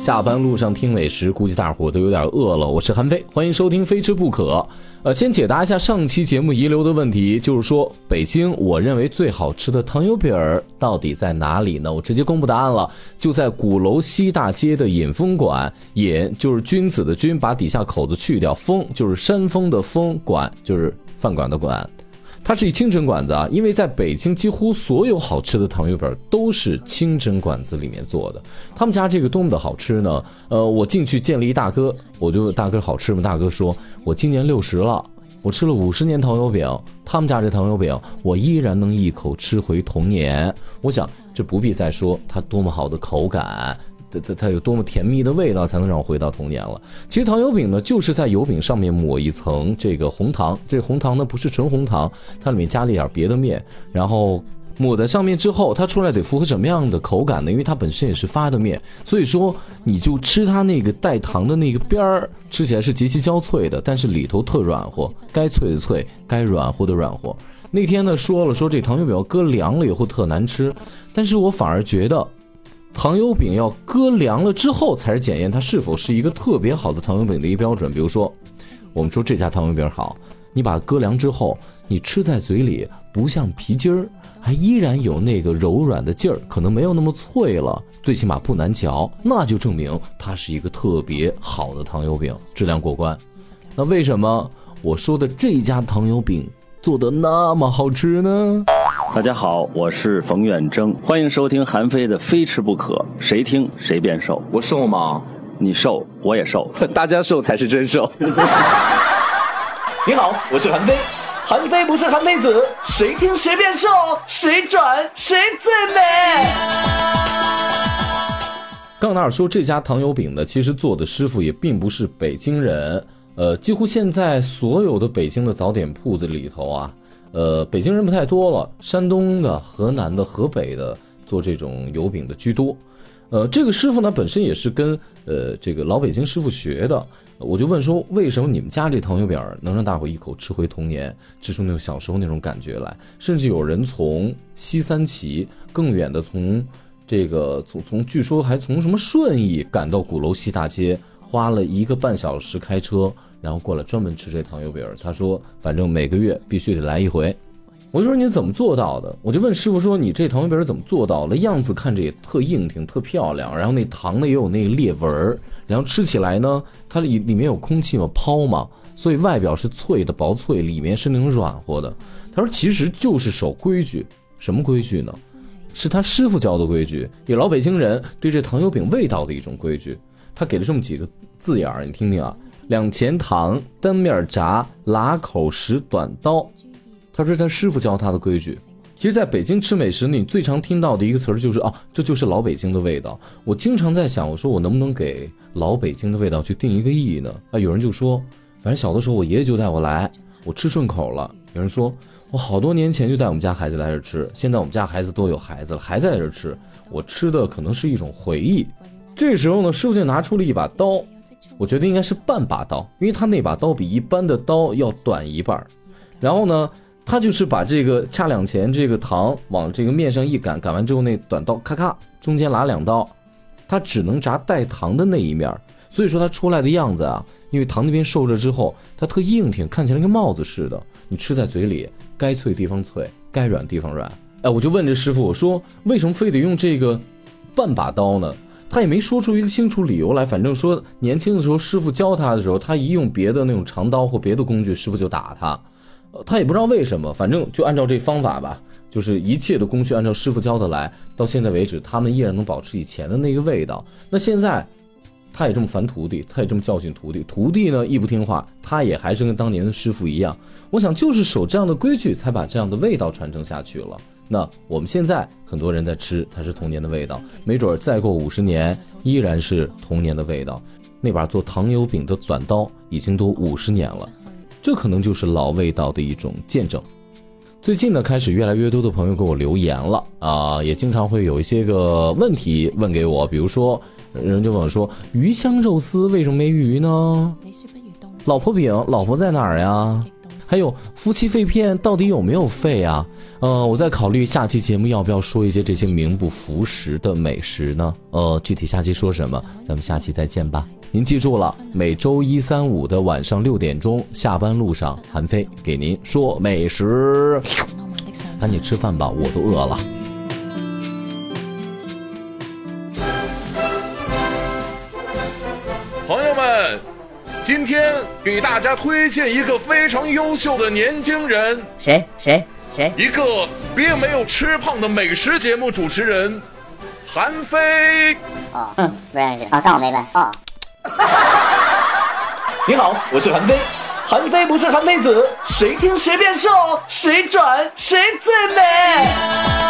下班路上听美食，估计大伙都有点饿了。我是韩飞，欢迎收听《非吃不可》。呃，先解答一下上期节目遗留的问题，就是说北京我认为最好吃的糖油饼儿到底在哪里呢？我直接公布答案了，就在鼓楼西大街的尹风馆。尹就是君子的君，把底下口子去掉，风就是山峰的峰，馆就是饭馆的馆。它是一清真馆子啊，因为在北京几乎所有好吃的糖油饼都是清真馆子里面做的。他们家这个多么的好吃呢？呃，我进去见了一大哥，我就大哥好吃吗？大哥说，我今年六十了，我吃了五十年糖油饼，他们家这糖油饼我依然能一口吃回童年。我想这不必再说它多么好的口感。它它它有多么甜蜜的味道，才能让我回到童年了？其实糖油饼呢，就是在油饼上面抹一层这个红糖，这红糖呢不是纯红糖，它里面加了一点别的面，然后抹在上面之后，它出来得符合什么样的口感呢？因为它本身也是发的面，所以说你就吃它那个带糖的那个边儿，吃起来是极其焦脆的，但是里头特软和，该脆的脆，该软和的软和。那天呢说了说这糖油饼搁凉了以后特难吃，但是我反而觉得。糖油饼要搁凉了之后，才是检验它是否是一个特别好的糖油饼的一个标准。比如说，我们说这家糖油饼好，你把它搁凉之后，你吃在嘴里不像皮筋儿，还依然有那个柔软的劲儿，可能没有那么脆了，最起码不难嚼，那就证明它是一个特别好的糖油饼，质量过关。那为什么我说的这家糖油饼做的那么好吃呢？大家好，我是冯远征，欢迎收听韩非的《非吃不可》，谁听谁变瘦。我瘦吗？你瘦，我也瘦，大家瘦才是真瘦。你好，我是韩非，韩非不是韩非子，谁听谁变瘦，谁转谁最美。刚那儿说这家糖油饼呢，其实做的师傅也并不是北京人，呃，几乎现在所有的北京的早点铺子里头啊。呃，北京人不太多了，山东的、河南的、河北的做这种油饼的居多。呃，这个师傅呢，本身也是跟呃这个老北京师傅学的。我就问说，为什么你们家这糖油饼能让大伙一口吃回童年，吃出那种小时候那种感觉来？甚至有人从西三旗更远的，从这个从从据说还从什么顺义赶到鼓楼西大街，花了一个半小时开车。然后过来专门吃这糖油饼他说反正每个月必须得来一回。我就说你怎么做到的？我就问师傅说你这糖油饼是怎么做到的？样子看着也特硬挺、特漂亮，然后那糖呢也有那个裂纹然后吃起来呢，它里里面有空气嘛，泡嘛，所以外表是脆的、薄脆，里面是那种软和的。他说其实就是守规矩，什么规矩呢？是他师傅教的规矩，也老北京人对这糖油饼味道的一种规矩。他给了这么几个字眼儿，你听听啊。两钱糖，单面炸，拉口食，短刀。他说他师傅教他的规矩。其实，在北京吃美食，你最常听到的一个词儿就是啊，这就是老北京的味道。我经常在想，我说我能不能给老北京的味道去定一个意义呢？啊，有人就说，反正小的时候我爷爷就带我来，我吃顺口了。有人说我好多年前就带我们家孩子来这吃，现在我们家孩子都有孩子了，还在这吃，我吃的可能是一种回忆。这时候呢，师傅就拿出了一把刀。我觉得应该是半把刀，因为他那把刀比一般的刀要短一半然后呢，他就是把这个掐两钱这个糖往这个面上一擀，擀完之后那短刀咔咔中间拉两刀，他只能炸带糖的那一面所以说它出来的样子啊，因为糖那边受热之后，它特硬挺，看起来跟帽子似的。你吃在嘴里，该脆地方脆，该软地方软。哎，我就问这师傅，我说为什么非得用这个半把刀呢？他也没说出一个清楚理由来，反正说年轻的时候师傅教他的时候，他一用别的那种长刀或别的工具，师傅就打他，他也不知道为什么，反正就按照这方法吧，就是一切的工序按照师傅教的来，到现在为止，他们依然能保持以前的那个味道。那现在，他也这么烦徒弟，他也这么教训徒弟，徒弟呢亦不听话，他也还是跟当年的师傅一样。我想就是守这样的规矩，才把这样的味道传承下去了。那我们现在很多人在吃，它是童年的味道，没准再过五十年依然是童年的味道。那把做糖油饼的短刀已经都五十年了，这可能就是老味道的一种见证。最近呢，开始越来越多的朋友给我留言了啊，也经常会有一些个问题问给我，比如说人就问我说：“鱼香肉丝为什么没鱼呢？”老婆饼，老婆在哪儿呀？还有夫妻肺片到底有没有肺啊？呃，我在考虑下期节目要不要说一些这些名不符实的美食呢？呃，具体下期说什么，咱们下期再见吧。您记住了，每周一、三、五的晚上六点钟，下班路上，韩飞给您说美食。赶紧吃饭吧，我都饿了。今天给大家推荐一个非常优秀的年轻人，谁谁谁？一个并没有吃胖的美食节目主持人，韩非。哦，嗯，不认识啊，当我没问哦。你好，我是韩非。韩非不是韩非子，谁听谁变瘦，谁转谁最美。